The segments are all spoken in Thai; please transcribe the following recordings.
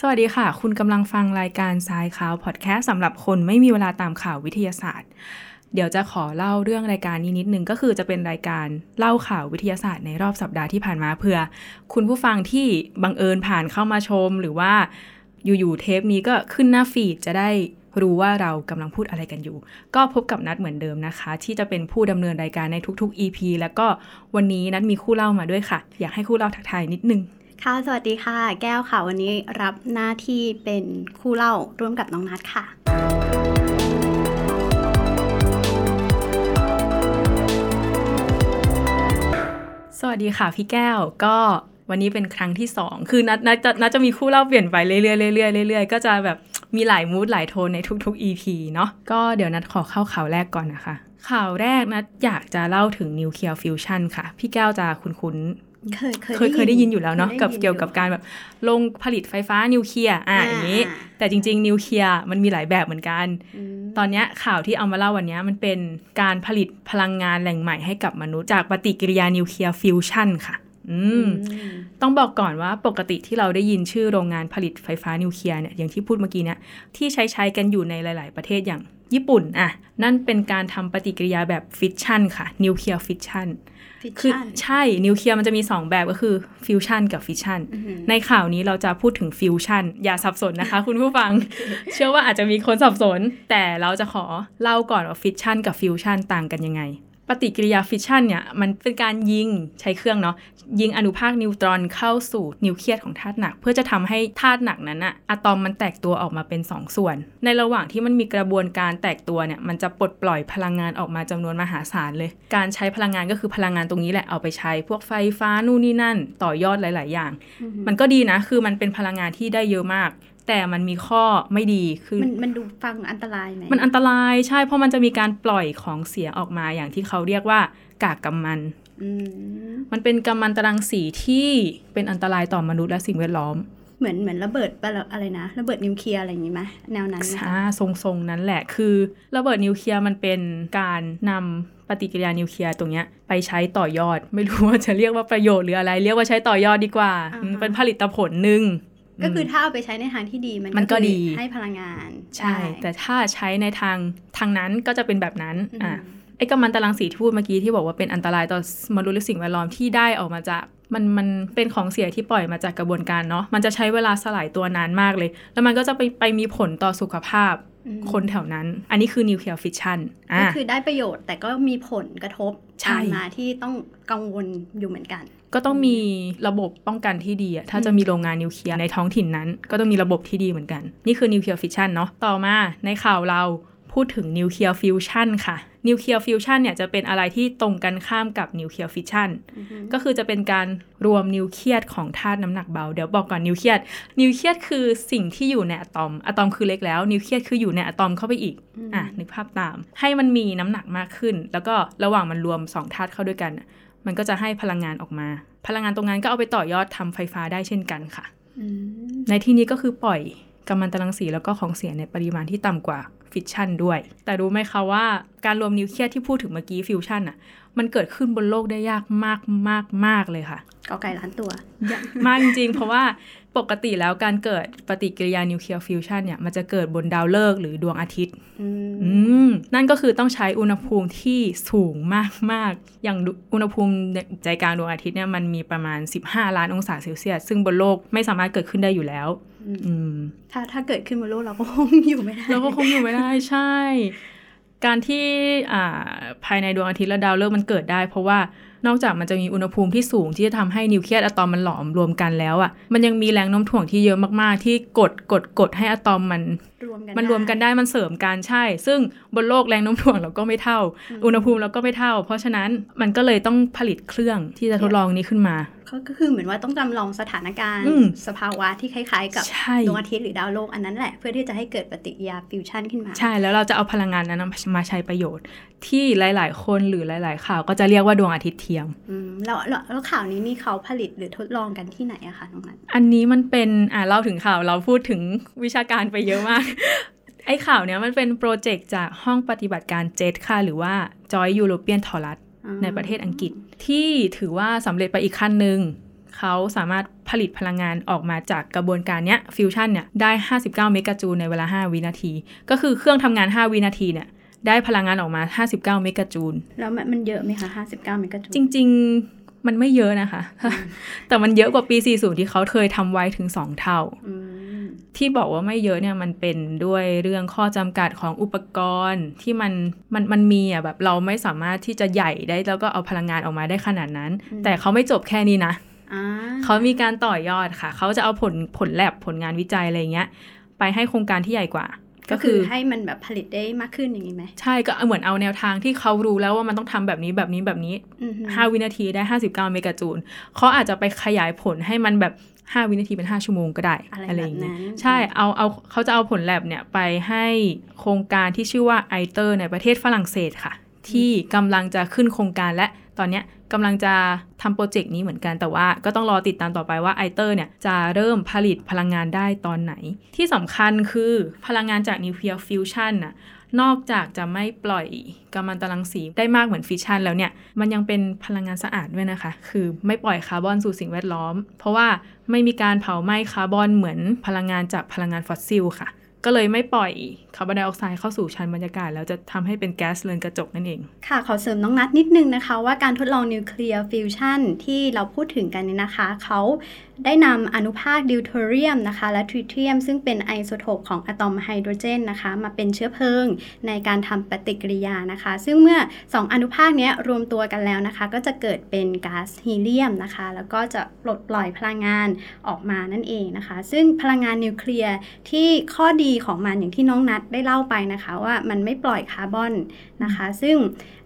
สวัสดีค่ะ คุณกำลังฟังรายการทรายข่าวพอดแคสต์สำหรับคนไม่มีเวลาตามข่าววิทยาศาสตร์ เดี๋ยวจะขอเล่าเรื่องรายการนี้นิดนึงก็คือจะเป็นรายการเล่าข่าววิทยาศาสตร์ในรอบสัปดาห์ที่ผ่านมาเพื่อ คุณผู้ฟังที่บังเอิญผ่านเข้ามาชม หรือว่าอยู่ๆเทปนี้ก็ขึ้นหน้าฟีดจะได้รู้ว่าเรากำลังพูดอะไรกันอยู่ ก็พบกับนัดเหมือนเดิมนะคะ ที่จะเป็นผู้ดำเนินรายการในทุกๆ EP แล้วก็วันนี้นัดมีคู่เล่ามาด้วยค่ะ อยากให้คู่เล่าทักทายนิดนึง ค่ะ สวัสดีค่ะ แก้วค่ะ วันนี้รับหน้าที่เป็นคู่เล่าร่วมกับน้องนัดค่ะ สวัสดีค่ะพี่แก้ว ก็วันนี้เป็นครั้งที่สอง คือนัดนัดจะนัดจะมีคู่เล่าเปลี่ยนไปเรื่อยๆเรื่อยๆเรื่อยๆ ก็จะแบบมีหลายมูดหลายโทนในทุกๆ EP เนาะ ก็เดี๋ยวนัดขอเข้าข่าวแรกก่อนนะคะ ข่าวแรกนัดอยากจะเล่าถึงนิวเคลียร์ฟิวชันค่ะ พี่แก้วจะคุ้นๆ เคยเคยเคยเคยได้ยินอยู่แล้วเนาะคยได้กับยินเกี่ยวกับการแบบลงผลิตไฟฟ้านิวเคลียร์อะอ่าอย่างนี้อ่าแต่จริง ๆ นิวเคลียร์มันมีหลายแบบเหมือนกันอืมตอนเนี้ยข่าวที่เอามาเล่าวันเนี้ยมันเป็นการผลิตพลังงานแหล่งใหม่ให้กับมนุษย์จากปฏิกิริยานิวเคลียร์ฟิวชันค่ะอืมอืมต้องบอกก่อนว่าปกติที่เราได้ยินชื่อโรงงานผลิตไฟฟ้านิวเคลียร์เนี่ยอย่างที่พูดเมื่อกี้เนี่ยที่ใช้ใช้กันอยู่ในหลาย ๆ ประเทศอย่างญี่ปุ่นอะนั่นเป็นการทำปฏิกิริยาแบบฟิชชันค่ะนิวเคลียร์ฟิชชันฟิช ฟิวชันใช่นิวเคลียร์มันจะมี 2 แบบก็คือฟิวชันกับฟิชชันอืมในข่าวนี้เราจะพูดถึงฟิวชันอย่าสับสนนะคะ คุณผู้ฟัง เชื่อว่าอาจจะมีคนสับสน แต่เราจะขอเล่าก่อนว่าฟิชชันกับฟิวชันต่างกันยังไง ปฏิกิริยาฟิชชันเนี่ยมันเป็นการยิงใช้เครื่องเนาะยิงอนุภาคนิวตรอนเข้าสู่นิวเคลียสของธาตุหนัก เพื่อจะทำให้ธาตุหนักนั้นอะอะตอมมันแตกตัวออกมาเป็น 2 ส่วน ในระหว่างที่มันมีกระบวนการแตกตัวเนี่ยมันจะปลดปล่อยพลังงานออกมาจำนวนมหาศาลเลย การใช้พลังงานก็คือพลังงานตรงนี้แหละเอาไปใช้พวกไฟฟ้านู่นนี่นั่น ต่อยอดหลาย ๆ อย่าง มันก็ดีนะคือมันเป็นพลังงานที่ได้เยอะมาก แต่มันมีข้อไม่ดีคือมันมันดูฟังอันตรายไหมมันอันตรายใช่เพราะมันจะมีการปล่อยของเสียออกมาอย่างที่เขาเรียกว่ากากกัมมันอืมมันเป็นกัมมันตรังสีที่เป็นอันตรายต่อมนุษย์และสิ่งแวดล้อม เหมือนเหมือนระเบิดปะอะไรนะระเบิดนิวเคลียร์อะไรอย่างงี้ไหมแนวนั้นไหมคะอ่าทรงๆนั้นแหละคือระเบิดนิวเคลียร์มันเป็นการนำปฏิกิริยานิวเคลียร์ตรงเนี้ยไปใช้ต่อยอด ไม่รู้ว่าจะเรียกว่าประโยชน์หรืออะไร เรียกว่าใผลยอดดีกว่าอืมเป็นผลิตผลหนึ่ง ก็คือถ้าเอาไปใช้ในทางที่ดีมันมันก็คือดีให้พลังงาน ใช่ แต่ถ้าใช้ในทางทางนั้นก็จะเป็นแบบนั้นอืมอะไอ้กัมมันตรังสีที่พูดเมื่อกี้ที่บอกว่าเป็นอันตรายต่อมนุษย์และสิ่งแวดล้อมที่ได้ออกมาจากมันมันเป็นของเสียที่ปล่อยมาจากกระบวนการเนาะมันจะใช้เวลาสลายตัวนานมากเลย แล้วมันก็จะไปไปมีผลต่อสุขภาพอืม คนแถวนั้น อันนี้คือนิวเคลียร์ฟิชชันอะก็คือได้ประโยชน์แต่ก็มีผลกระทบใช่ตามมาที่ต้องกังวลอยู่เหมือนกัน ก็ต้องมีระบบป้องกันที่ดีอะถ้าจะมีโรงงานนิวเคลียร์ในท้องถิ่นนั้น ก็ต้องมีระบบที่ดีเหมือนกัน นี่คือนิวเคลียร์ฟิชชันเนาะต่อมาในข่าวเรา พูดถึงนิวเคลียร์ฟิวชันค่ะนิวเคลียร์ฟิวชันเนี่ยจะเป็นอะไรที่ตรงกันข้ามกับนิวเคลียร์ฟิชชันก็คือจะเป็นการรวมนิวเคลียสของธาตุน้ำหนักเบา เดี๋ยวบอกก่อนนิวเคลียสนิวเคลียสคือสิ่งที่อยู่ในอะตอมอะตอมคือเล็กแล้วนิวเคลียสคืออยู่ในอะตอมเข้าไปอีกอะนึกภาพตาม ให้มันมีน้ำหนักมากขึ้น แล้วก็ระหว่างมันรวมสองธาตุเข้าด้วยกันน่ะมันก็จะให้พลังงานออกมา พลังงานตรงนั้นก็เอาไปต่อยอดทำไฟฟ้าได้เช่นกันค่ะอืมในที่นี้ก็คือปล่อย กัมมันตรังสีแล้วก็ของเสียในปริมาณที่ต่ำกว่าฟิชชันด้วย แต่รู้ไหมคะว่าการรวมนิวเคลียสที่พูดถึงเมื่อกี้ฟิวชันอะมันเกิดขึ้นบนโลกได้ยากมากมากมากเลยค่ะกอไก่ล้านตัว มากจริงๆเพราะว่า ปกติแล้วการเกิดปฏิกิริยานิวเคลียร์ฟิวชันเนี่ยมันจะเกิดบนดาวฤกษ์หรือดวงอาทิตย์อืมอืมนั่นก็คือต้องใช้อุณหภูมิที่สูงมาก ๆ อย่างอุณหภูมิใจกลางดวงอาทิตย์เนี่ยมันมีประมาณ 15 ล้านองศาเซลเซียส ซึ่งบนโลกไม่สามารถเกิดขึ้นได้อยู่แล้วอืมถ้าถ้าเกิดขึ้นบนโลกเราก็คงอยู่ไม่ได้เราก็คงอยู่ไม่ได้ใช่ การที่อ่าภายในดวงอาทิตย์และดาวฤกษ์มันเกิดได้ เพราะว่า นอกจากมันจะมีอุณหภูมิที่สูงที่จะทำให้นิวเคลียสอะตอมมันหลอมรวมกันแล้วอะ่ะมันยังมีแรงโน้มถ่วงที่เยอะมากๆ ที่กดกดกดให้อะตอมมันรวมกันมันรวมกันได้มันเสริมกันใช่ ซึ่งบนโลกแรงโน้มถ่วงเราก็ไม่เท่า อุณหภูมิเราก็ไม่เท่า เพราะฉะนั้นมันก็เลยต้องผลิตเครื่องที่จะทดลองนี้ขึ้นมาเขา ก็คือเหมือนว่าต้องจำลองสถานการณ์อืมสภาวะที่คล้ายๆ กับใช่ดวงอาทิตย์หรือดาวฤกษ์อันนั้นแหละ เพื่อที่จะให้เกิดปฏิกิริยาฟิวชั่นขึ้นมา ใช่แล้วเราจะเอาพลังงานนั้นมาใช้ประโยชน์ ที่หลาย ๆ คนหรือหลาย ๆ ข่าวก็จะเรียกว่าดวงอาทิตย์เทียมอืมแล้วแล้วแล้วข่าวนี้นี่เขาผลิตหรือทดลองกันที่ไหนอะคะน้องนัทอันนี้มันเป็นอ่าเล่าถึงข่าวเราพูดถึงวิชาการไปเยอะมากไอ้ข่าวเนี้ยมันเป็นโปรเจกต์จากห้องปฏิบัติการเจ็ตค่ะ หรือว่า Joy European t o r u s อืม ในประเทศอังกฤษ ที่ถือว่าสำเร็จไปอีกขั้นหนึ่งเขาสามารถผลิตพลังงานออกมาจากกระบวนการเนี้ยฟิวชันเนี่ยได้ 59 เมกะจูลในเวลา 5 วินาที ก็คือเครื่องทำงาน 5 วินาทีเนี่ยได้พลังงานออกมา 59 เมกะจูลแล้วมันมันเยอะไหมคะ 59 เมกะจูลจริง ๆ มันไม่เยอะนะคะ แต่มันเยอะกว่าปี 40 ที่เขาเคยทำไว้ถึง 2 เท่าอืม ที่บอกว่าไม่เยอะเนี่ยมันเป็นด้วยเรื่องข้อจำกัดของอุปกรณ์ที่มันมันมันมีอะแบบเราไม่สามารถที่จะใหญ่ได้แล้วก็เอาพลังงานออกมาได้ขนาดนั้น แต่เขาไม่จบแค่นี้นะอ่าเขามีการต่อยอดค่ะ เขาจะเอาผลผลแลบผลงานวิจัยอะไรเงี้ย ไปให้โครงการที่ใหญ่กว่า ก็ก็คืคืออให้มันแบบผลิตได้มากขึ้นอย่างนี้ไหมใช่ก็เหมือนเอาแนวทางที่เขารู้แล้วว่ามันต้องทำแบบนี้แบบนี้แบบนี้อือฮึ5วินาทีได้ 59 เมกะจูลเขาอาจจะไปขยายผลให้มันแบบ 5 วินาทีเป็น 5 ชั่วโมงก็ได้อะไรอะไรแบอบย่างเงี้นั้ยนใช่เอาเอาเขาจะเอาผลแลบเนี่ยไปให้โครงการที่ชื่อว่าไอเตอร์ในประเทศฝรั่งเศสค่ะ ที่กำลังจะขึ้นโครงการและ ตอนเนี้ยกำลังจะทำโปรเจกต์นี้เหมือนกันแต่ว่าก็ต้องรอติดตามต่อไปว่า ITER เนี่ยจะเริ่มผลิตพลังงานได้ตอนไหน ที่สำคัญคือพลังงานจากนิวเคลียร์ฟิวชันน่ะนอกจากจะไม่ปล่อยกัมมันตรังสีได้มากเหมือนฟิชชันแล้วเนี่ย มันยังเป็นพลังงานสะอาดด้วยนะคะ คือไม่ปล่อยคาร์บอนสู่สิ่งแวดล้อม เพราะว่าไม่มีการเผาไหม้คาร์บอนเหมือนพลังงานจากพลังงานฟอสซิลค่ะ ก็เลยไม่ปล่อยคาร์บอนไดออกไซด์เข้าสู่ชั้นบรรยากาศ แล้วจะทำให้เป็นแก๊สเรือนกระจกนั่นเอง ค่ะ ขอเสริมน้องนัทนิดนึงนะคะ ว่าการทดลองนิวเคลียร์ฟิวชันที่เราพูดถึงกันเนี่ยนะคะ เขาได้นำอนุภาคดิวเทอเรียมนะคะ และทริเทียม ซึ่งเป็นไอโซโทปของอะตอมไฮโดรเจนนะคะ มาเป็นเชื้อเพลิงในการทำปฏิกิริยานะคะ ซึ่งเมื่อ 2 อนุภาคเนี้ยรวมตัวกันแล้วนะคะ ก็จะเกิดเป็นก๊าซฮีเลียมนะคะ แล้วก็จะปลดปล่อยพลังงานออกมานั่นเองนะคะ ซึ่งพลังงานนิวเคลียร์ที่ข้อดีของมันอย่างที่น้องนัทได้เล่าไปนะคะว่ามันไม่ปล่อยคาร์บอนนะคะ ซึ่ง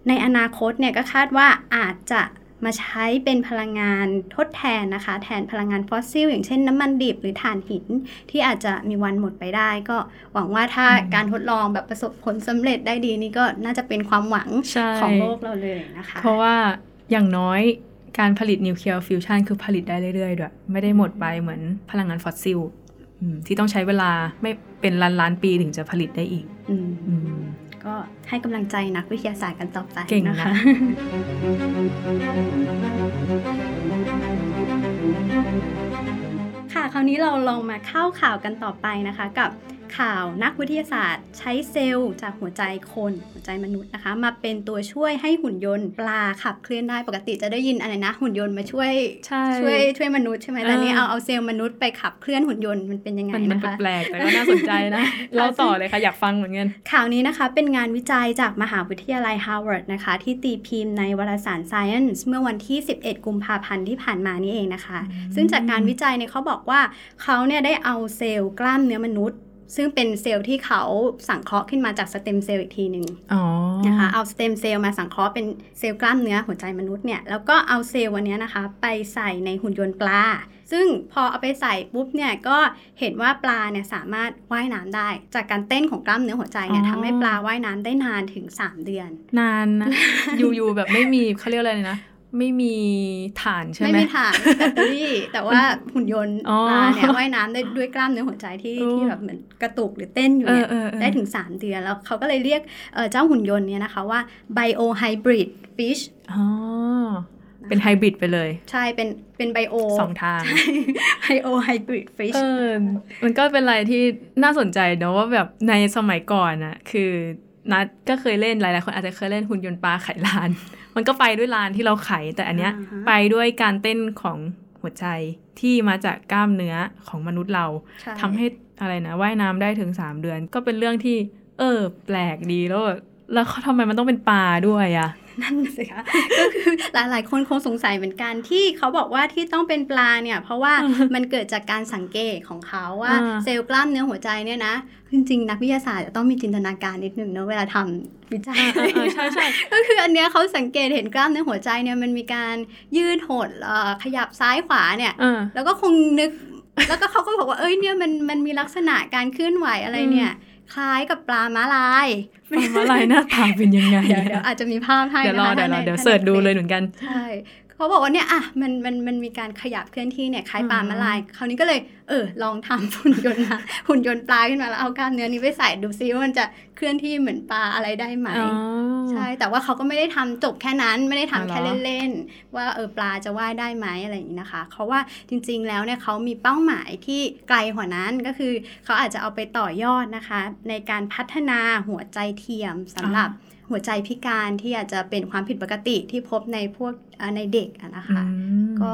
ในอนาคตเนี่ยก็คาดว่าอาจจะมาใช้เป็นพลังงานทดแทนนะคะ แทนพลังงานฟอสซิล อย่างเช่นน้ำมันดิบหรือถ่านหิน ที่อาจจะมีวันหมดไปได้ ก็หวังว่าถ้าอืมการทดลองแบบประสบผลสำเร็จได้ดีนี่ก็น่าจะเป็นความหวังใช่ของโลกเราเลยนะคะ เพราะว่าอย่างน้อยการผลิตนิวเคลียร์ฟิวชันคือผลิตได้เรื่อยๆด้วยไม่ได้หมดไปเหมือนพลังงานฟอสซิลอืม ที่ต้องใช้เวลาไม่เป็นล้านล้านๆปีถึงจะผลิตได้อีกอืมอืมก็ให้กำลังใจนักวิทยาศาสตร์กันต่อไปเก่งนะนะคะค่ะคราวนี้เราลองมาเข้าข่าวกันต่อไปนะคะกับ ข่าวนักวิทยาศาสตร์ ใช้เซลล์จากหัวใจคนหัวใจมนุษย์นะคะ มาเป็นตัวช่วยให้หุ่นยนต์ปลาขับเคลื่อนได้ปกติจะได้ยินอะไรนะ หุ่นยนต์มาช่วยใช่ช่วยช่วยมนุษย์ใช่ไหมแต่เออนี่เอาเอาเซลล์มนุษย์ไปขับเคลื่อนหุ่นยนต์มันเป็นยังไงมันมันนะคะแปลกๆแต่ก็น่าสนใจนะเราต่อเลยค่ะอยากฟังเหมือนกันข่าวนี้นะคะเป็นงานวิจัยจากมหาวิทยาลัยฮาร์วาร์ดนะคะ ที่ตีพิมพ์ในวารสาร Science เมื่อวันที่ 11 กุมภาพันธ์ที่ผ่านมานี่เองนะคะ ซึ่งจากการวิจัยเนี่ยเขาบอกว่าเขาเนี่ยได้เอาเซลล์กล้ามเนื้อมนุษย์ ซึ่งเป็นเซลล์ที่เขาสังเคราะห์ขึ้นมาจากสเต็มเซลล์อีกทีหนึ่งอ๋อนะคะเอาสเต็มเซลล์มาสังเคราะห์เป็นเซลล์กล้ามเนื้อหัวใจมนุษย์เนี่ยแล้วก็เอาเซลล์วันนี้นะคะ ไปใส่ในหุ่นยนต์ปลา ซึ่งพอเอาไปใส่ปุ๊บเนี่ยก็เห็นว่าปลาเนี่ยสามารถว่ายน้ำได้ จากการเต้นของกล้ามเนื้อหัวใจเนี่ยอ๋อทำให้ปลาว่ายน้ำได้นานถึง 3 เดือน นานนะอยู่ๆแบบไม่มีเขาเรียกอะไรนะ ไม่มีฐานใช่ไหมไม่มีถ่านแบตเตอรี่ แต่ว่าหุ่นยนต์อ๋อปลาเนี่ยว่ายน้ำได้ด้วยกล้ามเนื้อหัวใจที่โอ้ที่แบบเหมือนกระตุกหรือเต้นอยู่เอเนี่อยเออเออได้ถึง 3 เดือน แล้วเขาก็เลยเรียกเอ่อเจ้าหุ่นยนต์เนี่ยนะคะว่า biohybrid fish อ๋อเป็นไฮบริดไปเลย ใช่เป็นเป็นไบโอสองทางไบโอไฮบริดฟิชเออมันก็เป็นอะไรที่น่าสนใจเนอะว่าแบบในสมัยก่อนอะคือ นัดก็เคยเล่นหลายๆคนอาจจะเคยเล่นหุ่นยนต์ปลาไขลาน มันก็ไปด้วยลานที่เราไขแต่อันเนี้ยอ่าฮะไปด้วยการเต้นของหัวใจที่มาจากกล้ามเนื้อของมนุษย์เราทำให้อะไรนะว่ายน้ำได้ถึง3เดือน ก็เป็นเรื่องที่ เออ แปลกดีแล้วแบบแล้วเขาทำไมมันต้องเป็นปลาด้วยอะ นั่นสิคะก็คือหลาย ๆ คนคงสงสัยเหมือนกันที่เขาบอกว่าที่ต้องเป็นปลาเนี่ย เพราะว่ามันเกิดจากการสังเกตของเขาว่าอ่าเซลล์กล้ามเนื้อหัวใจเนี่ยนะจริงๆนักวิทยาศาสตร์จะต้องมีจินตนาการนิดนึงเนอะเวลาทำวิจัยเออเออใช่ใช่ก็คืออันเนี้ยเขาสังเกตเห็นกล้ามเนื้อหัวใจเนี่ยมันมีการยืดหดเอ่อขยับซ้ายขวาเนี่ยเออแล้วก็คงนึก แล้วก็เขาก็บอกว่าเอ้ยเนี่ยมันมันมีลักษณะการเคลื่อนไหวอะไรเนี่ย คล้ายกับปลาม้าลายปลาอะไรหน้าตาเป็นยังไงเดี๋ยวเดี๋ยวอาจจะมีภาพให้เดี๋ยวรอนะคะเดี๋ยวรอถ้าในเดี๋ยวถ้าในเสิร์ชดูฟซเลยเหมือนกัน ใช่ เขาบอกว่าเนี่ยอะมันมันมันมีการขยับเคลื่อนที่เนี่ยคล้ายปลามาลายคราวนี้ก็เลยเออลองทำหุ่นยนต์มาหุ่นยนต์ปลาขึ้นมาแล้วเอากล้ามเนื้อนี้ไปใส่ดูซิว่ามันจะเคลื่อนที่เหมือนปลาอะไรได้ไหมอ๋อใช่แต่ว่าเขาก็ไม่ได้ทำจบแค่นั้นไม่ได้ทำอ๋อเหรอแค่เล่นๆว่าเออปลาจะว่ายได้ไหมอะไรอย่างนี้นะคะเขาว่าจริง ๆ แล้วเนี่ยเขามีเป้าหมายที่ไกลกว่านั้นก็คือเขาอาจจะเอาไปต่อยอดนะคะ ในการพัฒนาหัวใจเทียมสำหรับ หัวใจพิการที่อาจจะเป็นความผิดปกติที่พบในพวกเอ่อในเด็กอะนะคะอืมก็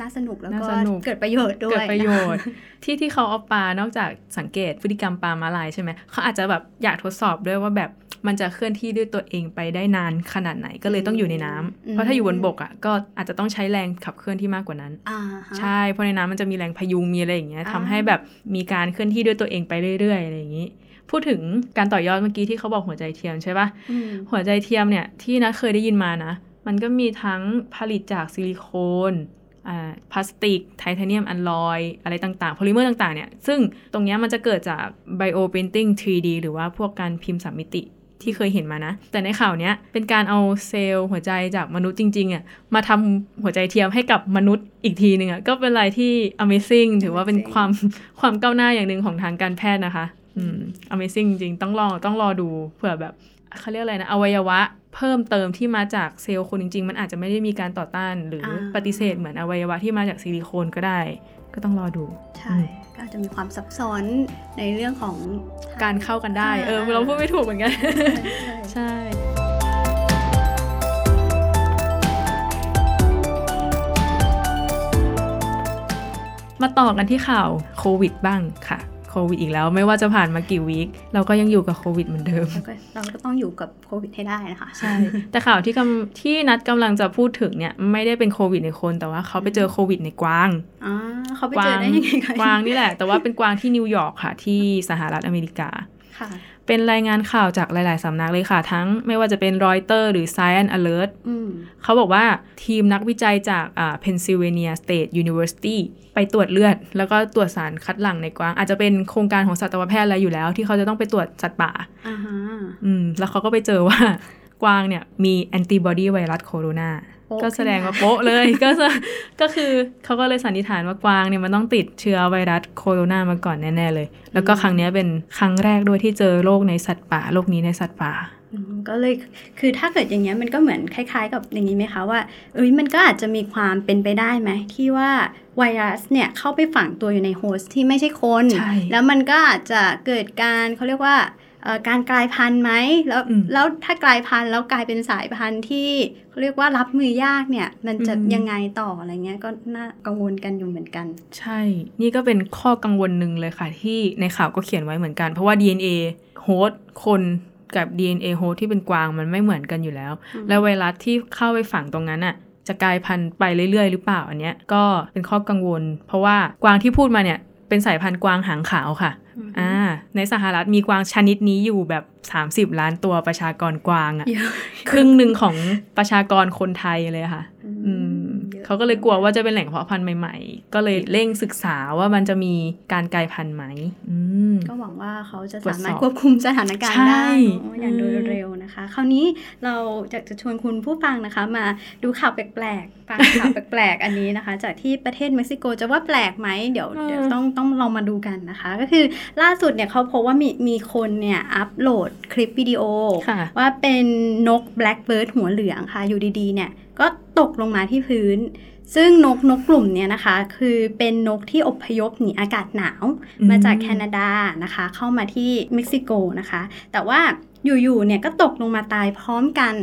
น่าสนุกแล้วก็น่าสนุกเกิดประโยชน์ด้เกิวดยประโยนะคะชน์ ที่ที่เขาเอาปลานอกจากสังเกตพฤติกรรมปลามาลายใช่ไหมเขาอาจจะแบบอยากทดสอบด้วยว่าแบบมันจะเคลื่อนที่ด้วยตัวเองไปได้นานขนาดไหนก็เลยต้องอยู่ในน้ำอืมเพราะถ้าอยู่บนบกอะก็อาจจะต้องใช้แรงขับเคลื่อนที่มากกว่านั้นอ่าฮะใช่เพราะในน้ำมันจะมีแรงพยุงมีอะไรอย่างเงี้ยอ่าทำให้แบบมีการเคลื่อนที่ด้วยตัวเองไปเรื่อยๆอะไรอย่างงี้ พูดถึงการต่อยอดเมื่อกี้ที่เขาบอกหัวใจเทียมใช่ปะอืมหัวใจเทียมเนี่ยที่นัทเคยได้ยินมานะ มันก็มีทั้งผลิตจากซิลิโคนอ่าพลาสติก ไทเทเนียมอัลลอย อะไรต่างๆ โพลิเมอร์ต่างๆเนี่ย ซึ่งตรงเนี้ยมันจะเกิดจากไบโอ p พ i นติ้ง 3D หรือว่าพวกการพิมพ์สามมิติที่เคยเห็นมานะ แต่ในข่าวเนี้ยเป็นการเอาเซลล์หัวใจจากมนุษย์จริงๆอะมาทำหัวใจเทียมให้กับมนุษย์อีกทีหนึ่งอะก็เป็นอะไรที่ amazing ถือว่าเป็นความความก้าวหน้าอย่างหนึ่งของทางการแพทย์นะคะ อืม amazing จริงๆต้องรอต้องรอดูเผื่อแบบเขาเรียกอะไรนะ อวัยวะเพิ่มเติมที่มาจากเซลล์คนจริง ๆ มันอาจจะไม่ได้มีการต่อต้านหรืออาปฏิเสธเหมือนอวัยวะที่มาจากซิลิโคนก็ได้ ก็ต้องรอดู ใช่ ก็อาจจะมีความซับซ้อนในเรื่องของการเข้ากันได้ เอออ่าเราพูดไม่ถูกเหมือนกันใช่ใช่ใช่มาต่อกันที่ข่าวโควิดบ้างค่ะ โควิดอีกแล้ว ไม่ว่าจะผ่านมากี่วีคเราก็ยังอยู่กับโควิดเหมือนเดิมแล้วก็เราก็ต้องอยู่กับโควิดให้ได้นะคะใช่แต่ข่าวที่กำที่นัดกำลังจะพูดถึงเนี่ยไม่ได้เป็นโควิดในคนแต่ว่าเขาไปเจอโควิดในกวางอ๋อเขาไปเจอได้ยังไงคะกวางนี่แหละ แต่ว่าเป็นกวางที่นิวยอร์กค่ะ ที่สหรัฐอเมริกาค่ะ เป็นรายงานข่าวจากหลาย ๆ สำนักเลยค่ะ ทั้งไม่ว่าจะเป็นรอยเตอร์หรือ Science Alert อืมเขาบอกว่าทีมนักวิจัยจากอ่า Pennsylvania State University ไปตรวจเลือด แล้วก็ตรวจสารคัดหลั่งในกวาง อาจจะเป็นโครงการของสัตวแพทย์อะไรอยู่แล้ว ที่เขาจะต้องไปตรวจสัตว์ป่าอ่าฮะอืมแล้วเขาก็ไปเจอว่ากวางเนี่ยมีแอนติบอดีไวรัสโคโรนาโป๊ะ ก็แสดงว่าโป๊ะเลยก็จะก็คือเขาก็เลยสันนิษฐานว่ากวางเนี่ยมันต้องติดเชื้อไวรัสโคโรนามาก่อนแน่ๆเลย แล้วก็ครั้งเนี้ยเป็นครั้งแรกด้วยที่เจอโรคในสัตว์ป่าโรคนี้ในสัตว์ป่าอืมก็เลยคือถ้าเกิดอย่างเงี้ยมันก็เหมือนคล้าย ๆ กับอย่างนี้ไหมคะว่าเอ้ยมันก็อาจจะมีความเป็นไปได้ไหมที่ว่าไวรัสเนี่ยเข้าไปฝังตัวอยู่ในโฮสต์ที่ไม่ใช่คนใช่แล้วมันก็อาจจะเกิดการเขาเรียกว่าเอ่อ การกลายพันธุ์ไหมแล้วอืมแล้วถ้ากลายพันธุ์แล้วกลายเป็นสายพันธุ์ที่เขาเรียกว่ารับมือยากเนี่ย มันจะอืมยังไงต่ออะไรเงี้ยก็น่ากังวลกันอยู่เหมือนกัน ใช่ นี่ก็เป็นข้อกังวลหนึ่งเลยค่ะ ที่ในข่าวก็เขียนไว้เหมือนกัน เพราะว่า DNA โฮสต์คนกับ DNA โฮสต์ที่เป็นกวางมันไม่เหมือนกันอยู่แล้วอืมแล้วไวรัสที่เข้าไปฝังตรงนั้นอะจะกลายพันธุ์ไปเรื่อยๆ หรือเปล่าอันเนี้ยก็เป็นข้อกังวล เพราะว่ากวางที่พูดมาเนี่ยเป็นสายพันธุ์กวางหางขาวค่ะ อ่าในสหรัฐมีกวางชนิดนี้อยู่แบบ 30 ล้านตัวประชากรกวางอะเยอะครึ่งหนึ่งของประชากรคนไทยเลยค่ะ อืมยอะ เขาก็เลยกลัวว่าจะเป็นแหล่งเพาะพันธุ์ใหม่ ๆ ก็เลยเร่งศึกษาว่ามันจะมีการกลายพันธุ์ไหมอืมก็หวังว่าเขาจะตรวจสาสอบมารถควบคุมสถานการณ์ใช่ได้เนอะอย่างโดยอืมเร็วนะคะ คราวนี้เราอยากจะชวนคุณผู้ฟังนะคะ มาดูข่าวแปลกๆฟังข่าวแปลกๆอันนี้นะคะ จากที่ประเทศเม็กซิโกจะว่าแปลกไหมเดี๋ยวเดี๋ยวต้องต้องลองมาดูกันนะคะ ก็คือล่าสุดเนี่ยเขาพบว่ามีมีคนเนี่ยอัปโหลดคลิปวิดีโอค่ะว่าเป็นนก blackbird หัวเหลืองค่ะอยู่ดีๆเนี่ยก็ตกลงมาที่พื้น ซึ่งนกนกกลุ่มเนี่ยนะคะ คือเป็นนกที่อพยพหนีอากาศหนาวอืมมาจากแคนาดานะคะ เข้ามาที่เม็กซิโกนะคะ แต่ว่าอยู่ๆเนี่ยก็ตกลงมาตายพร้อมกัน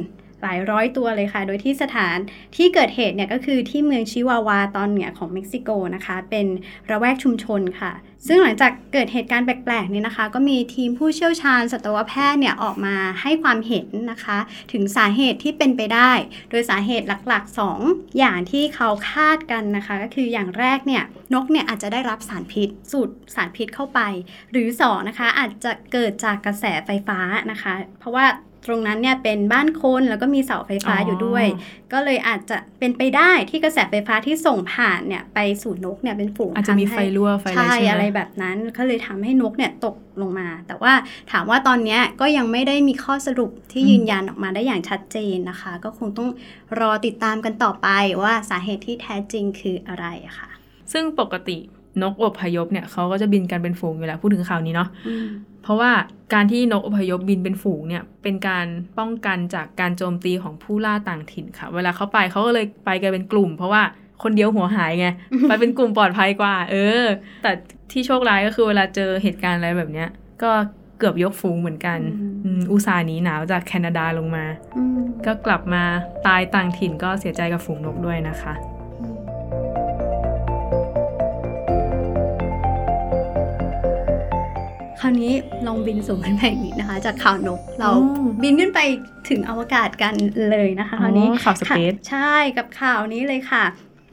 หลายร้อยตัวเลยค่ะ โดยที่สถานที่เกิดเหตุเนี่ยก็คือที่เมืองชิวาวาตอนเหนือของเม็กซิโกนะคะ เป็นระแวกชุมชนค่ะ ซึ่งหลังจากเกิดเหตุการณ์แปลกๆนี้นะคะ ก็มีทีมผู้เชี่ยวชาญสัตวแพทย์เนี่ยออกมาให้ความเห็นนะคะ ถึงสาเหตุที่เป็นไปได้ โดยสาเหตุหลักๆ 2อย่างที่เขาคาดกันนะคะ ก็คืออย่างแรกเนี่ยนกเนี่ยอาจจะได้รับสารพิษสูดสารพิษเข้าไป หรือ2นะคะอาจจะเกิดจากกระแสไฟฟ้านะคะ เพราะว่า ตรงนั้นเนี่ยเป็นบ้านคนแล้วก็มีเสาไฟฟ้าอ๋อออยู่ด้วย ก็เลยอาจจะเป็นไปได้ที่กระแสไฟฟ้าที่ส่งผ่านเนี่ยไปสู่นกเนี่ยเป็นฝูงอาจจะมีทำไฟให้รั่วไฟอะไรใช่ใช่ไหมอะไรแบบนั้นก็เลยทำให้นกเนี่ยตกลงมา แต่ว่าถามว่าตอนเนี้ยก็ยังไม่ได้มีข้อสรุปที่ยืนยันออกมาได้อย่างชัดเจนนะคะ ก็คงต้องรอติดตามกันต่อไปว่าสาเหตุที่แท้จริงคืออะไรอะค่ะ ซึ่งปกตินกอพยพเนี่ยเขาก็จะบินกันเป็นฝูงอยู่แล้วพูดถึงข่าวนี้เนาะ เพราะว่าการที่นกอพยพบินเป็นฝูงเนี่ยเป็นการป้องกันจากการโจมตีของผู้ล่าต่างถิ่นค่ะ เวลาเขาไปเขาก็เลยไปกันเป็นกลุ่ม เพราะว่าคนเดียวหัวหายไงไปเป็นกลุ่มปลอดภัยกว่า เออ แต่ที่โชคร้ายก็คือเวลาเจอเหตุการณ์อะไรแบบเนี้ย ก็เกือบยกฝูงเหมือนกันอืมอืมอุตส่าห์หนีหนาวจากแคนาดาลงมาอืมก็กลับมาตายต่างถิ่นก็เสียใจกับฝูงนกด้วยนะคะ คราวนี้ลองบินสูงขึ้นไปอีกนะคะ จากข่าวนกเราอ๋อบินขึ้นไปถึงอวกาศกันเลยนะคะคราวนี้อ๋อข่าวสเปซค่ะใช่กับข่าวนี้เลยค่ะ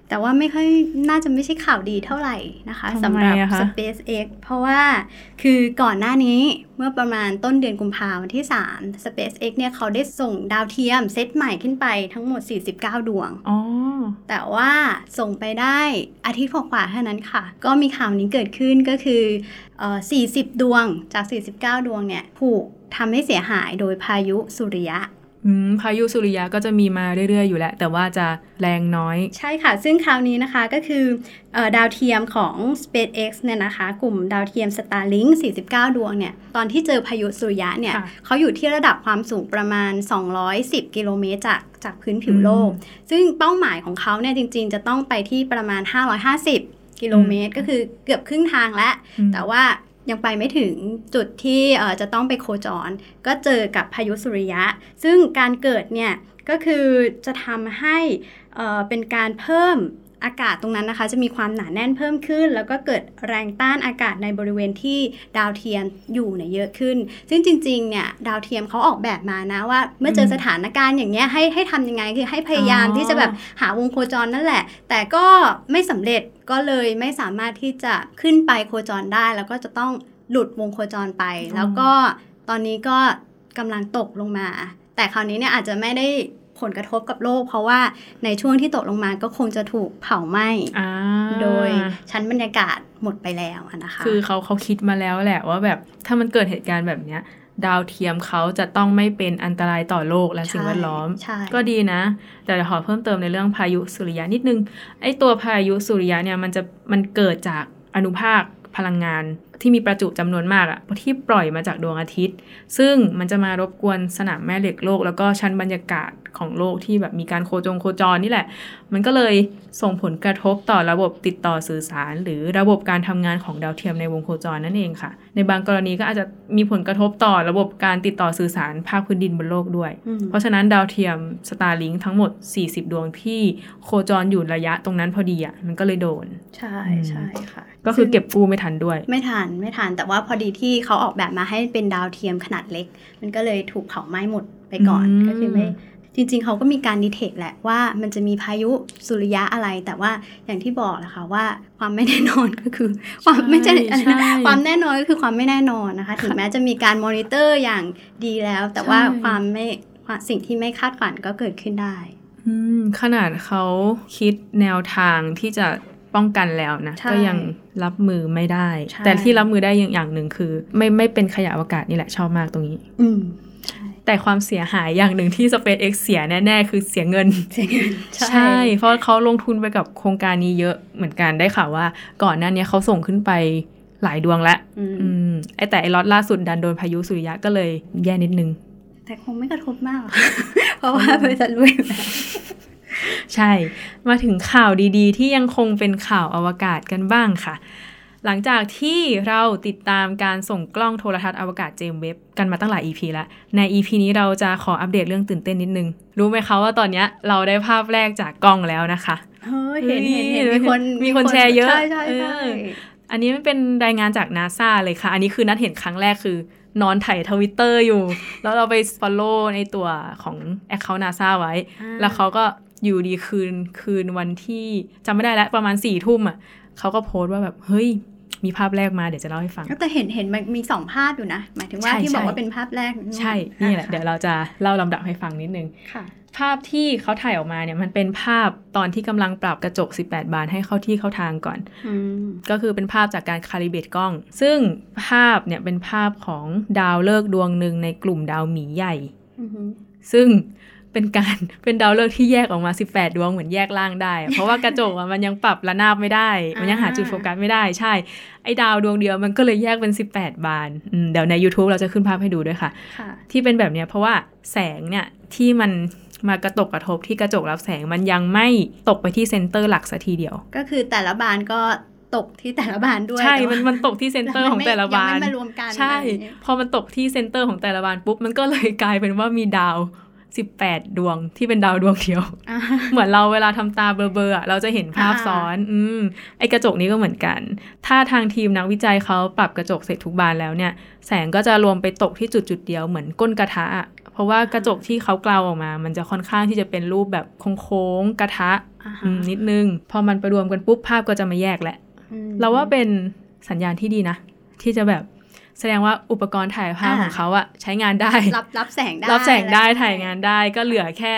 แต่ว่าไม่ค่อยน่าจะไม่ใช่ข่าวดีเท่าไหร่นะคะทำไมสำหรับอะคะ SpaceX เพราะว่าคือก่อนหน้านี้เมื่อประมาณต้นเดือนกุมภาพันธ์วันที่ 3 SpaceX เนี่ยเขาได้ส่งดาวเทียมเซตใหม่ขึ้นไปทั้งหมด 49 ดวงอ๋อแต่ว่าส่งไปได้อาทิตย์กว่าๆเท่านั้นค่ะ ก็มีข่าวนี้เกิดขึ้นก็คือเอ่อ40 ดวงจาก 49 ดวงเนี่ย ถูกทำให้เสียหายโดยพายุสุริยะอืม พายุสุริยะก็จะมีมาเรื่อยๆ อยู่แล้ว แต่ว่าจะแรงน้อย ใช่ค่ะ ซึ่งคราวนี้นะคะก็คือเออดาวเทียมของ SpaceX เนี่ยนะคะ กลุ่มดาวเทียม Starlink 49 ดวงเนี่ย ตอนที่เจอพายุสุริยะเนี่ยค่ะเขาอยู่ที่ระดับความสูงประมาณ 210 กิโลเมตรจากจากพื้นผิวโลก ซึ่งเป้าหมายของเขาเนี่ยจริงๆ จะต้องไปที่ประมาณ 550กิโลเมตรก็คือเกือบครึ่งทางแล้วอืมแต่ว่า ยังไปไม่ถึงจุดที่จะต้องไปโคจร ก็เจอกับพายุสุริยะ ซึ่งการเกิดเนี่ยก็คือจะทำให้เป็นการเพิ่ม อากาศตรงนั้นนะคะ จะมีความหนาแน่นเพิ่มขึ้น แล้วก็เกิดแรงต้านอากาศในบริเวณที่ดาวเทียมอยู่เนี่ยเยอะขึ้น ซึ่งจริงๆเนี่ยดาวเทียมเขาออกแบบมานะว่าเมื่อเจอสถานการณ์อย่างเงี้ยให้ให้ทำยังไงคือให้พยายามอ๋อที่จะแบบหาวงโคจรนั่นแหละ แต่ก็ไม่สำเร็จก็เลยไม่สามารถที่จะขึ้นไปโคจรได้ แล้วก็จะต้องหลุดวงโคจรไป แล้วก็ตอนนี้ก็กำลังตกลงมา แต่คราวนี้เนี่ยอาจจะไม่ได้ ผลกระทบกับโลก เพราะว่าในช่วงที่ตกลงมาก็คงจะถูกเผาไหม้อ่าโดยชั้นบรรยากาศหมดไปแล้วอะนะคะ คือเขาเขาคิดมาแล้วแหละว่าแบบถ้ามันเกิดเหตุการณ์แบบเนี้ยดาวเทียมเขาจะต้องไม่เป็นอันตรายต่อโลกและสิ่งแวดล้อมใช่ก็ดีนะ แต่เดี๋ยวขอเพิ่มเติมในเรื่องพายุสุริยะนิดนึงไอตัวพายุสุริยะเนี่ยมันจะมันเกิดจากอนุภาคพลังงาน ที่มีประจุจำนวนมากอะที่ปล่อยมาจากดวงอาทิตย์ ซึ่งมันจะมารบกวนสนามแม่เหล็กโลก แล้วก็ชั้นบรรยากาศของโลกที่แบบมีการโคจงโคจรนี่แหละ มันก็เลยส่งผลกระทบต่อระบบติดต่อสื่อสาร หรือระบบการทำงานของดาวเทียมในวงโคจรนั่นเองค่ะ ในบางกรณีก็อาจจะมีผลกระทบต่อระบบการติดต่อสื่อสารภาคพื้นดินบนโลกด้วยอืมเพราะฉะนั้นดาวเทียม Starlink ทั้งหมด 40 ดวงที่โคจรอยู่ระยะตรงนั้นพอดีอะมันก็เลยโดน ใช่ใช่ค่ะ ก็คือเก็บกู้ไม่ทันด้วย ไม่ทันไม่ทันแต่ว่าพอดีที่เขาออกแบบมาให้เป็นดาวเทียมขนาดเล็ก มันก็เลยถูกเผาไหม้หมดไปก่อนอืมก็คือไม่ จริงๆ เขาก็มีการดีเทคแหละว่ามันจะมีพายุสุริยะอะไร แต่ว่าอย่างที่บอกแหละค่ะว่าความไม่แน่นอนก็คือ ความไม่ใช่อะไรนะใช่ความแน่นอนก็คือความไม่แน่นอนนะคะ ถึงแม้จะมีการมอนิเตอร์อย่างดีแล้ว แต่ว่าใช่ความไม่ความสิ่งที่ไม่คาดฝันก็เกิดขึ้นได้อืมขนาดเขาคิดแนวทางที่จะป้องกันแล้วนะใช่ก็ยังรับมือไม่ได้ใช่แต่ที่รับมือได้อย่างอย่างหนึ่งคือ ไม่ไม่เป็นขยะอวกาศนี่แหละชอบมากตรงนี้ อืมใช่ แต่ความเสียหายอย่างหนึ่งที่ SpaceX เสียแน่ ๆ คือเสียเงินเสียเงิน ใช่ เพราะเขาลงทุนไปกับโครงการนี้เยอะเหมือนกันได้ข่าวว่า ก่อนหน้านี้เขาส่งขึ้นไปหลายดวงแล้วอืมอืมไอแต่ไอล็อตล่าสุดดันโดนพายุสุริยะก็เลยแย่นิดนึง แต่คงไม่กระทบมากหรอกเพราะว่าบริษัทรวยอยู่แล้วใช่ มาถึงข่าวดีๆ ที่ยังคงเป็นข่าวอวกาศกันบ้างค่ะ หลังจากที่เราติดตามการส่งกล้องโทรทัศน์อวกาศเจมส์เว็บกันมาตั้งหลาย EP แล้ว ใน EP นี้เราจะขออัปเดตเรื่องตื่นเต้นนิดนึง รู้ไหมคะว่าตอนเนี้ยเราได้ภาพแรกจากกล้องแล้วนะคะเฮ้ยเห็นเห็นเห็นเฮ้ยมีคนมีคนแชร์เยอะ ใช่ใช่ใช่เอออันนี้มันเป็นรายงานจากนาซาเลยค่ะ อันนี้คือนัดเห็นครั้งแรกคือนอนถ่ายทวิตเตอร์อยู่ แล้วเราไป follow ในตัวของ Account NASA ไว้อ่าแล้วเขาก็อยู่ดีคืนคืนวันที่จำไม่ได้แล้วประมาณสี่ทุ่มอะ เขาก็โพสต์ว่าแบบเฮ้ยมีภาพแรกมาเดี๋ยวจะเล่าให้ฟังแต่เห็นเห็นมันมีสองภาพอยู่นะ หมายถึงว่าใช่ที่บอกใช่ว่าเป็นภาพแรก ใช่ นี่แหละ เดี๋ยวเราจะเล่าลำดับให้ฟังนิดนึงค่ะภาพที่เขาถ่ายออกมาเนี่ยมันเป็นภาพตอนที่กำลังปรับกระจก 18 บานให้เข้าที่เข้าทางก่อนอืมก็คือเป็นภาพจากการคาลิเบตกล้อง ซึ่งภาพเนี่ยเป็นภาพของดาวฤกษ์ดวงหนึ่งในกลุ่มดาวหมีใหญ่อือหือซึ่ง เป็นการเป็นดาวฤกษ์ที่แยกออกมา 18 ดวงเหมือนแยกล่างได้อะเพราะว่ากระจกอะมันยังปรับระนาบไม่ได้ มันยังหาจุดโฟกัสไม่ได้ใช่ ไอ้ดาวดวงเดียวมันก็เลยแยกเป็น 18 บานอืมเดี๋ยวใน YouTube เราจะขึ้นภาพให้ดูด้วยค่ะค่ะที่เป็นแบบเนี้ยเพราะว่าแสงเนี่ยที่มันมากระตกกระทบที่กระจกรับแสงมันยังไม่ตกไปที่ center หลักสัทีเดียว ก็คือแต่ละบานก็ตกที่แต่ละบานด้วย ใช่แต่ว่ามันมันตกที่ center ของแต่ละบานยังไม่มารวมกัน ใช่อะไรอย่างเงี้ยพอมันตกที่ center ของแต่ละบานปุ๊บ มันก็เลยกลายเป็นว่ามีดาว 18 ดวงที่เป็นดาวดวงเดียวอ่าเหมือนเราเวลาทำตาเบลอๆอะเราจะเห็นภาพอ่าซ้อน อืมไอกระจกนี้ก็เหมือนกัน ถ้าทางทีมนักวิจัยเขาปรับกระจกเสร็จทุกบานแล้วเนี่ย แสงก็จะรวมไปตกที่จุดจุดๆเดียวเหมือนก้นกระทะอะเพราะว่ากระจกที่เขากลาวออกมา มันจะค่อนข้างที่จะเป็นรูปแบบโค้งๆกระทะอ่าฮะอืมนิดนึง พอมันไปรวมกันปุ๊บภาพก็จะมาแยกแหละอืมเราว่าเป็นสัญญาณที่ดีนะ ที่จะแบบ แสดงว่าอุปกรณ์ถ่ายภาพอ่าของเขาอะใช้งานได้รับรับแสงได้รับแสงได้อะรถ่ายงานได้ก็เหลือแค่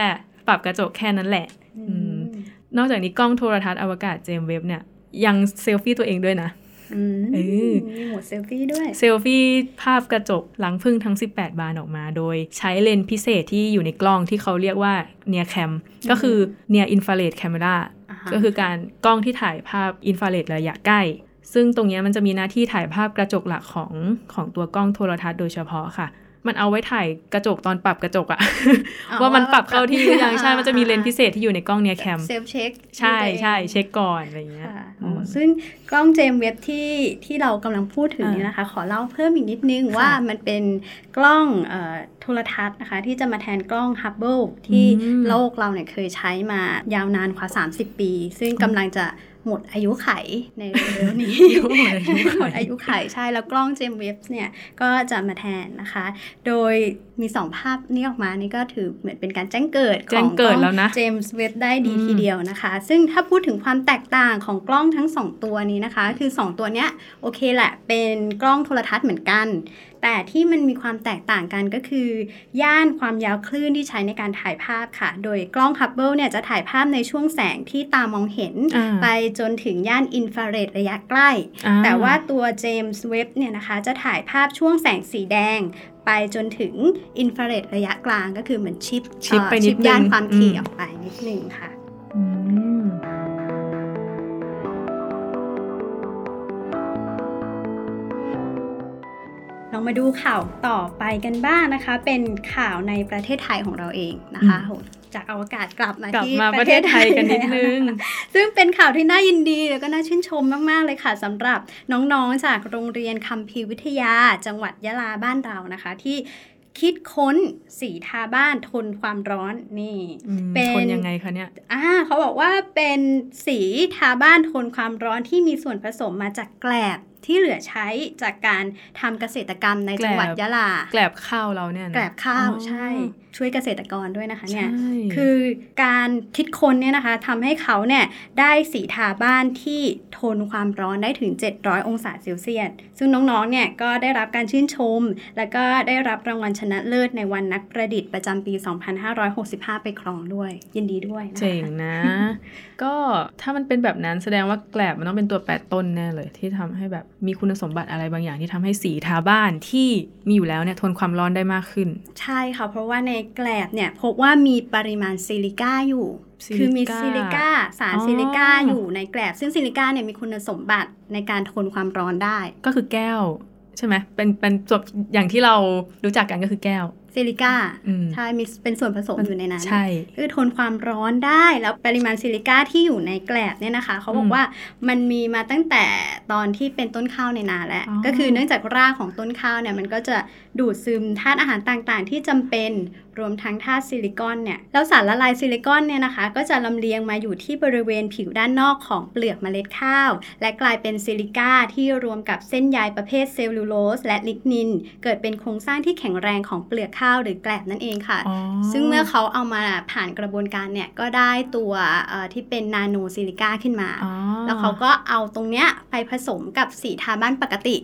ปรับกระจกแค่นั้นแหละอือืมมนอกจากนี้กล้องโทรทัศน์อวกาศเจมส์เว็บเนี่ยยังเซลฟี่ตัวเองด้วยนะอืมเออมีโหมดเซลฟี่ด้วย เซลฟี่ภาพกระจกหลังพึ่งทั้ง 18 บานออกมา โดยใช้เลนส์พิเศษที่อยู่ในกล้องที่เขาเรียกว่า near cam ก็คือ near infrared camera อ่าฮะก็คือการกล้องที่ถ่ายภาพอินฟราเรดระยะใกล้ ซึ่งตรงเนี้ยมันจะมีหน้าที่ถ่ายภาพกระจกหลักของของตัวกล้องโทรทัศน์โดยเฉพาะค่ะ มันเอาไว้ถ่ายกระจกตอนปรับกระจกอะอ๋อว่ามันปรับเข้าที่หรือยังอ่าใช่ มันจะมีเลนส์พิเศษที่อยู่ในกล้อง NIRCam self check ใช่ใช่เช็คก่อนอะไรอย่างเงี้ยค่ะอือ๋อมซึ่งกล้องเจมส์เว็บที่ที่เรากำลังพูดถึงอ่านี่นะคะ ขอเล่าเพิ่มอีกนิดนึงค่ะว่ามันเป็นกล้องเอ่อโทรทรรศน์นะคะ ที่จะมาแทนกล้องฮับเบิลที่อืมโลกเราเนี่ยเคยใช้มายาวนานกว่า 30 ปี ซึ่งกำลังจะ หมดอายุไขในเร็วๆนี้หมดอายุไขหมดอายุไขใช่แล้วกล้องเจมส์เว็บเนี่ยก็จะมาแทนนะคะ โดยมีสองภาพนี้ออกมานี่ก็ถือเหมือนเป็นการแจ้งเกิดขแจ้องงเกิดแล้วนะเจมส์เว็บได้ดีอืมทีเดียวนะคะ ซึ่งถ้าพูดถึงความแตกต่างของกล้องทั้ง 2 ตัวนี้นะคะ คือ 2 ตัวเนี้ยโอเคแหละเป็นกล้องโทรทรรศน์เหมือนกัน แต่ที่มันมีความแตกต่างกันก็คือ ย่านความยาวคลื่นที่ใช้ในการถ่ายภาพค่ะ โดยกล้องฮับเบิลเนี่ยจะถ่ายภาพในช่วงแสงที่ตามองเห็นอ่าไปจนถึงย่านอินฟราเรดระยะใกล้อ่แต่ว่าตัวเจมส์เว็บเนี่ยนะคะจะถ่ายภาพช่วงแสงสีแดงไปจนถึงอินฟราเรดระยะกลางก็คือเหมือนชิปชิปเอ่อไปนิดนึงย่านความถี่อืมออกไปนิดนึงค่ะ อืม ลองมาดูข่าวต่อไปกันบ้างนะคะ เป็นข่าวในประเทศไทยของเราเองนะคะโหจากอวกาศกลับมากลับที่มาประเทศไทยกันนิดนึง ซึ่งเป็นข่าวที่น่ายินดีแล้วก็น่าชื่นชมมากๆเลยค่ะสำหรับน้องๆจากโรงเรียนคัมภีร์วิทยา จังหวัดยะลาบ้านเรานะคะ ที่คิดค้นสีทาบ้านทนความร้อนนี่อืมเป็นทนยังไงคะเนี่ยอ่าเขาบอกว่าเป็นสีทาบ้านทนความร้อนที่มีส่วนผสมมาจากแกลบ ที่เหลือใช้จากการทำเกษตรกรรมในจังหวัดแกลบยะลา แกลบข้าวเราเนี่ยนะแกลบข้าวอ๋อใช่ช่วยเกษตรกรด้วยนะคะเนี่ยใช่คือการคิดค้นเนี่ยนะคะทำให้เขาเนี่ยได้สีทาบ้านที่ทนความร้อนได้ถึง 700 องศาเซลเซียส ซึ่งน้องๆเนี่ยก็ได้รับการชื่นชม แล้วก็ได้รับรางวัลชนะเลิศในวันนักประดิษฐ์ประจำปี 2565 ไปครองด้วย ยินดีด้วยนะคะเจ๋งนะ ก็ถ้ามันเป็นแบบนั้นแสดงว่าแกลบมันต้องเป็นตัวแปดต้นแน่เลย ที่ทำให้แบบมีคุณสมบัติอะไรบางอย่างที่ทำให้สีทาบ้านที่มีอยู่แล้วเนี่ยทนความร้อนได้มากขึ้น ใช่ค่ะเพราะว่าในแกลบเนี่ยพบว่ามีปริมาณซิลิก้าอยู่ซิลิก้าคือมีซิลิก้าสารอ๋อซิลิก้าอยู่ในแกลบ ซึ่งซิลิก้าเนี่ยมีคุณสมบัติในการทนความร้อนได้ ก็คือแก้วใช่ไหมเป็นเป็นจบอย่างที่เรารู้จักกันก็คือแก้ว ซิลิก้าอืมใช่มีเป็นส่วนผสมอยู่ในนั้นใช่คือทนความร้อนได้แล้วปริมาณซิลิก้าที่อยู่ในแกลบเนี่ยนะคะเขาบออืกมว่ามันมีมาตั้งแต่ตอนที่เป็นต้นข้าวในนาแล้วอ๋อก็คือเนื่องจากรากของต้นข้าวเนี่ยมันก็จะดูดซึมธาตุอาหารต่างๆ ที่จำเป็นรวมทั้งธาตุซิลิคอนเนี่ยแล้วสารละลายซิลิคอนเนี่ยนะคะ ก็จะลำเลียงมาอยู่ที่บริเวณผิวด้านนอกของเปลือกเมล็ดข้าว และกลายเป็นซิลิก้าที่รวมกับเส้นใยประเภทเซลลูโลสและลิกนิน เกิดเป็นโครงสร้างที่แข็งแรงของเปลือกข้าวหรือแกลบนั่นเองค่ะอ๋อซึ่งเมื่อเขาเอามาผ่านกระบวนการเนี่ยก็ได้ตัวเอ่อที่เป็นนาโนซิลิก้าขึ้นมาอ๋อแล้วเขาก็เอาตรงเนี้ยไปผสมกับสีทาบ้านปกติ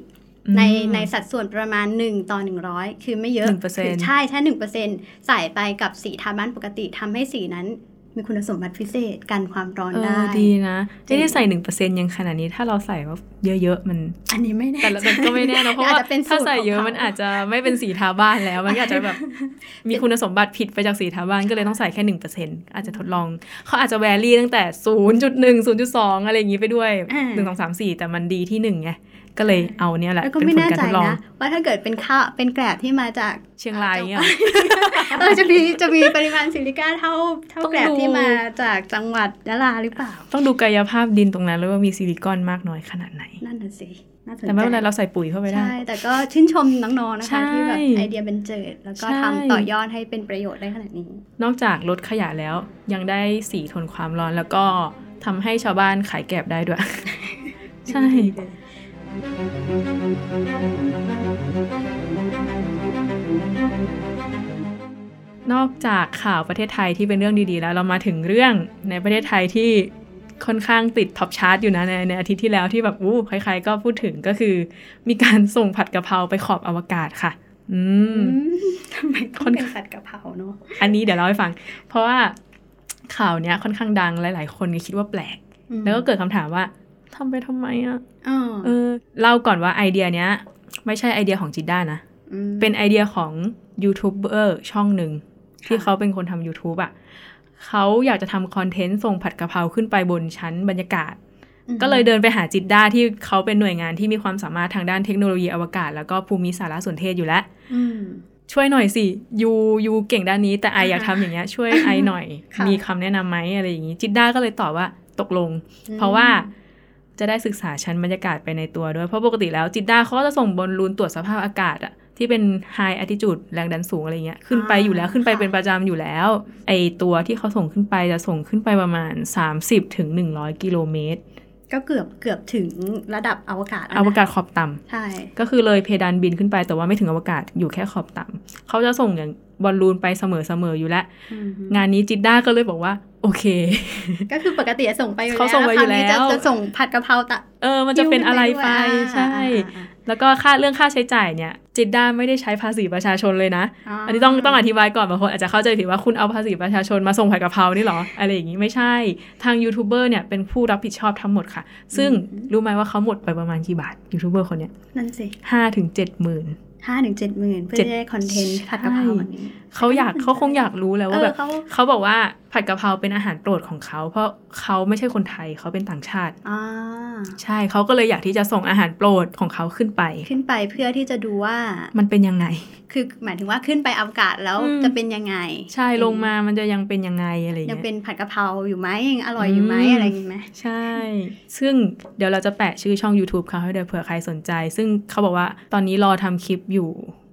ในอืมในสัดส่วนประมาณ 1 ต่อ 100 คือไม่เยอะ1%คือใช่ใช่หนึ่งเปอร์เซ็นใส่ไปกับสีทาบ้านปกติทำให้สีนั้น มีคุณสมบัติพิเศษกันความร้อนเอได้อดีนะจริงไม่ได้ใส่หนึ่งเปอร์เซ็นยังขนาดนี้ถ้าเราใส่ว่าเยอะๆมัน อันนี้ไม่แน่แต่ละมันก็ไม่แน่นะเพราะว่าอจจะเป็นถ้าสูตรใส่เยอะขงขมันอาจจะไม่เป็นสีทาบ้านแล้ว มันก็อาจจะแบบมีคุณสมบัติผิดไปจากสีทาบ้านก็เลยต้องใส่แค่หนึ่งเปอร์เซ็นต์อาจจะทดลองเขาอาจจะ vary ตั้งแต่ศูนย์จุดหนึ่งศูนย์จุดสองอะไรอย่างงี้ไปด้วยอ่าหนึ่งสองสามสี่แต่มันดีที่หนึ่งไง ก็เลยเอาเนี่ยแหละแล้วก็เป็นผลการทดลองไม่แน่ใจนะว่าถ้าเกิดเป็นข้าวเป็นแกลบที่มาจากเชียงรายเนี่ยเออจะมีจะมีปริมาณซิลิก้าเท่าเท่าต้องดูแกลบที่มาจากจังหวัดยะลาหรือเปล่า ต้องดูกายภาพดินตรงนั้นแล้วว่ามีซิลิคอนมากน้อยขนาดไหน นั่นน่ะสิน่าสนใจแต่ไม่เป็นไรเราใส่ปุ๋ยเข้าไปได้ ใช่ แต่ก็ชื่นชมน้องๆนะใช่คะที่แบบไอเดียเป็นเจิด แล้วก็ใช่ทำต่อยอดให้เป็นประโยชน์ได้ขนาดนี้ นอกจากลดขยะแล้วยังได้สีทนความร้อนแล้วก็ทำให้ชาวบ้านขายแกบได้ด้วย ใช่ นอกจากข่าวประเทศไทยที่เป็นเรื่องดีๆ แล้วเรามาถึงเรื่องในประเทศไทยที่ค่อนข้างติด top chart อยู่นะในในอาทิตย์ที่แล้วที่แบบอู้ใครๆก็พูดถึงก็คือ มีการส่งผัดกะเพราไปขอบอวกาศค่ะ อืมอืมทำไมต้องเป็นผัดกะเพราเนาะอันนี้เดี๋ยวเล่าให้ฟัง เพราะว่าข่าวเนี้ยค่อนข้างดังหลาย ๆ คนก็คิดว่าแปลกอืมแล้วก็เกิดคำถามว่า ทำไปทำไมอะอ๋อเออเล่าก่อนว่าไอเดียเนี้ย ไม่ใช่ไอเดียของ GISTDA นะอืมเป็นไอเดียของยูทูบเบอร์ช่องหนึ่ง ที่ค่ะเขาเป็นคนทำ YouTube อะเขาอยากจะทำคอนเทนต์ส่งผัดกะเพราขึ้นไปบนชั้นบรรยากาศอืมก็เลยเดินไปหาจิดด้าที่เขาเป็นหน่วยงานที่มีความสามารถทางด้านเทคโนโลยีอวกาศ แล้วก็ภูมิสารสนเทศอยู่แล้วอืมช่วยหน่อยสิยูยูเก่งด้านนี้ แต่ไออยากทำอย่างเงี้ย ช่วยไอหน่อยค่ะมีคำแนะนำไหมอะไรอย่างงี้ จิดด้าก็เลยตอบว่าตกลงอืมเพราะว่า จะได้ศึกษาชั้นบรรยากาศไปในตัวด้วย เพราะปกติแล้วจิตดาเขาจะส่งบอลลูนตรวจสภาพอากาศอะที่เป็น high altitude แรงดันสูงอะไรเงี้ยขึ้นไปอยู่แล้วขึ้นไปเป็นประจำอยู่แล้ว ไอตัวที่เขาส่งขึ้นไปจะส่งขึ้นไปประมาณ 30ถึง100 กิโลเมตร ก็เกือบเกือบถึงระดับอวกาศแล้วอนะวกาศขอบต่ำใช่ก็คือเลยเพดานบินขึ้นไปแต่ว่าไม่ถึงอวกาศอยู่แค่ขอบต่ำเขาจะส่งอย่างบอลลูนไปเสมอๆอยู่แล้วอืมงานนี้จิดด้าก็เลยบอกว่า โอเค ก็คือปกติส่งไปอยู่แล้วเขาส่งไปอยู่คราวนี้แล้วจะจะส่งผัดกะเพราตะเออมันจะเป็นอะไรไปยิ้วขึ้นใช่ด้วยอ่าอ่าแล้วก็ค่าเรื่องค่าใช้จ่ายเนี่ย จิดด้าไม่ได้ใช้ภาษีประชาชนเลยนะอ่าอันนี้ต้องต้องอธิบายก่อนบางคนอาจจะเข้าใจผิดว่าคุณเอาภาษีประชาชนมาส่งผัดกะเพรานี่เหรอ อะไรอย่างนี้ไม่ใช่ ทางยูทูบเบอร์เนี่ยเป็นผู้รับผิดชอบทั้งหมดค่ะ ซึ่งรู้ไหมว่าเขาหมดไปประมาณกี่บาทยูทูบเบอร์คนเนี้ย นั่นสิห้าถึงเจ็ดหมื่นห้าถึงเจ็ดหมื่นเพื่อเจ็ดจะได้คอนเทนต์ผัดกะเพราแบบนี้เขาอยากเขาคงอยากรู้แล้วว่าแบบเออเขาเขาบอกว่า ผัดกะเพราเป็นอาหารโปรดของเขา เพราะเขาไม่ใช่คนไทยเขาเป็นต่างชาติอ่าใช่เขาก็เลยอยากที่จะส่งอาหารโปรดของเขาขึ้นไป ขึ้นไปเพื่อที่จะดูว่ามันเป็นยังไง คือหมายถึงว่าขึ้นไปอวกาศแล้วอืมจะเป็นยังไง ใช่ลงมามันจะยังเป็นยังไงอะไรอย่างยังเงี้ยเป็นผัดกะเพราอยู่ไหมยังอร่อยอยู่ไหมอืมอะไรอย่างงี้ไหมใช่ ซึ่งเดี๋ยวเราจะแปะชื่อช่อง YouTube เขาให้เดี๋ยวเผื่อใครสนใจ ซึ่งเขาบอกว่าตอนนี้รอทำคลิปอยู่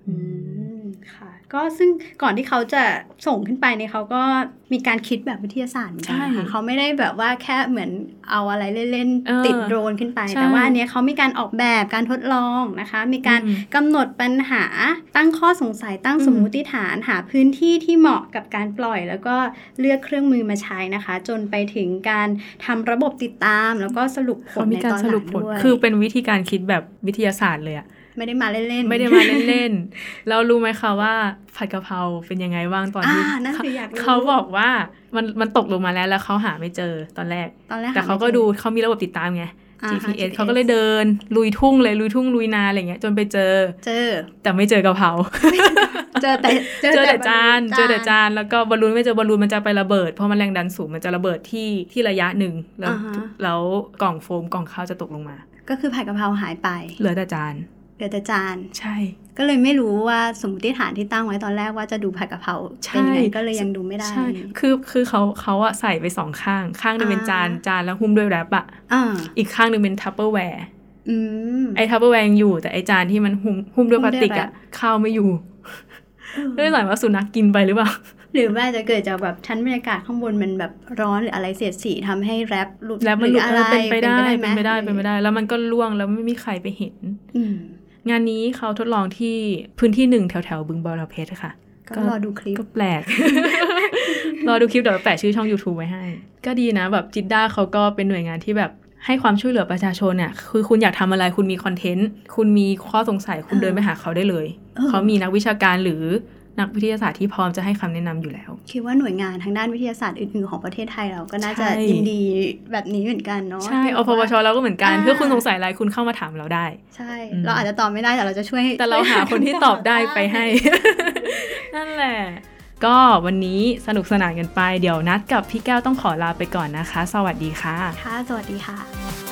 อืมค่ะ ก็ซึ่งก่อนที่เขาจะส่งขึ้นไปเนี่ยเขาก็มีการคิดแบบวิทยาศาสตร์เหมือนกันนะใช่คะเขาไม่ได้แบบว่าแค่เหมือนเอาอะไรเล่นเออๆติดโดรนขึ้นไปใช่แต่ว่าอันเนี้ยเขามีการออกแบบการทดลองนะคะ มีการอืมกำหนดปัญหาตั้งข้อสงสัยตั้งอืมสมมุติฐานหาพื้นที่ที่เหมาะกับการปล่อย แล้วก็เลือกเครื่องมือมาใช้นะคะ จนไปถึงการทำระบบติดตาม แล้วก็สรุปผเขาลมีในการตอนสหลัรุปงผลด้วยคือเป็นวิธีการคิดแบบวิทยาศาสตร์เลยอะ ไม่ได้มาเล่นๆ ไม่ได้มาเล่นๆแล้วรู้ไหมคะว่าผัดกะเพราเป็นยังไงบ้างตอนที่อ่านั่นสิอยากรู้เขาบอกว่ามันมันตกลงมาแล้วแล้วเขาหาไม่เจอตอนแรกตอนแรกแต่เขาก็หไม่จอดูเขามีระบบติดตามไงอ่าฮะ GPS เขาก็เลยเดิน ลุยทุ่งเลยลุยทุ่งลุยนาอะไรเงี้ยจนไปเจอ เจอ แต่ไม่เจอกะเพราเจอแต่เจอแต่จานบอลลูเจอแต่จานแล้วก็บอลลูนไม่เจอบอลลูนมันจะไประเบิดเพราะมันแรงดันสูงมันจะระเบิดที่ที่ระยะหนึ่งแล้วอ่าฮะแล้วกล่องโฟมกล่องข้าวจะตกลงมา ก็คือผัดกะเพราหายไป เหลือแต่จาน เหลือแต่จานใช่ ก็เลยไม่รู้ว่าสมมติฐานที่ตั้งไว้ตอนแรกว่าจะดูผัดกะเพราใช่เป็นยังไงก็เลยยังดูไม่ได้ใช่คือคือเขาเขาอะใส่ไปสองข้าง ข้างหนึงเป็นจานอ่าจานแล้วหุ้มด้วย wrap อะอ่าอีกข้างหนึงเป็น Tupperwareอืมไอ้ Tupperware ยังอยู่ แต่ไอ้จานที่มันหุ้มหุ้มด้วยหุ้พมลาด้วยสติกอะ wrap ข้าวไม่อยู่ไม่ได้หมายว่าสุนัขกินไปหรือเปล่าหรือว่าจะเกิดจากแบบชั้นบรรยากาศข้างบนมันแบบร้อนหรืออะไรเสียดสีทำให้ wrap หลุดแล้วมันหลุดหรืออะไรเออเป็นไปได้เป็นไปได้เป็นไปได้ แล้วมันก็ล่วงแล้วไม่มีใครไปเห็นอืม งานนี้เขาทดลองที่พื้นที่หนึ่งแถวแถวๆบึงบอระเพ็ดค่ะ ก็รอดูคลิปก็แปลก รอดูคลิปเดี๋ยวเราแปะชื่อช่อง YouTube ไว้ให้ ก็ดีนะแบบจิตด้าเขาก็เป็นหน่วยงานที่แบบให้ความช่วยเหลือประชาชนเนี่ยคือคุณอยากทำอะไรคุณมีคอนเทนต์ คุณมีข้อสงสัยคุณเออเดินไปหาเขาได้เลยเออเขามีนักวิชาการหรือ นักวิทยาศาสตร์ที่พร้อมจะให้คำแนะนำอยู่แล้ว คิดว่าหน่วยงานทางด้านวิทยาศาสตร์อื่นๆของประเทศไทยเราก็น่าจะใช่ยินดีแบบนี้เหมือนกันเนาะใช่ที่อพวชเราก็เหมือนกันอ่าเพื่อคุณสงสัยอะไรคุณเข้ามาถามเราได้ ใช่อืมเราอาจจะตอบไม่ได้แต่เราจะช่วย แต่เราหาคนที่ตอบได้ไปให้ นั่นแหละ ก็วันนี้สนุกสนานกันไป เดี๋ยวนัดกับพี่แก้วต้องขอลาไปก่อนนะคะ สวัสดีค่ะ ค่ะ สวัสดีค่ะ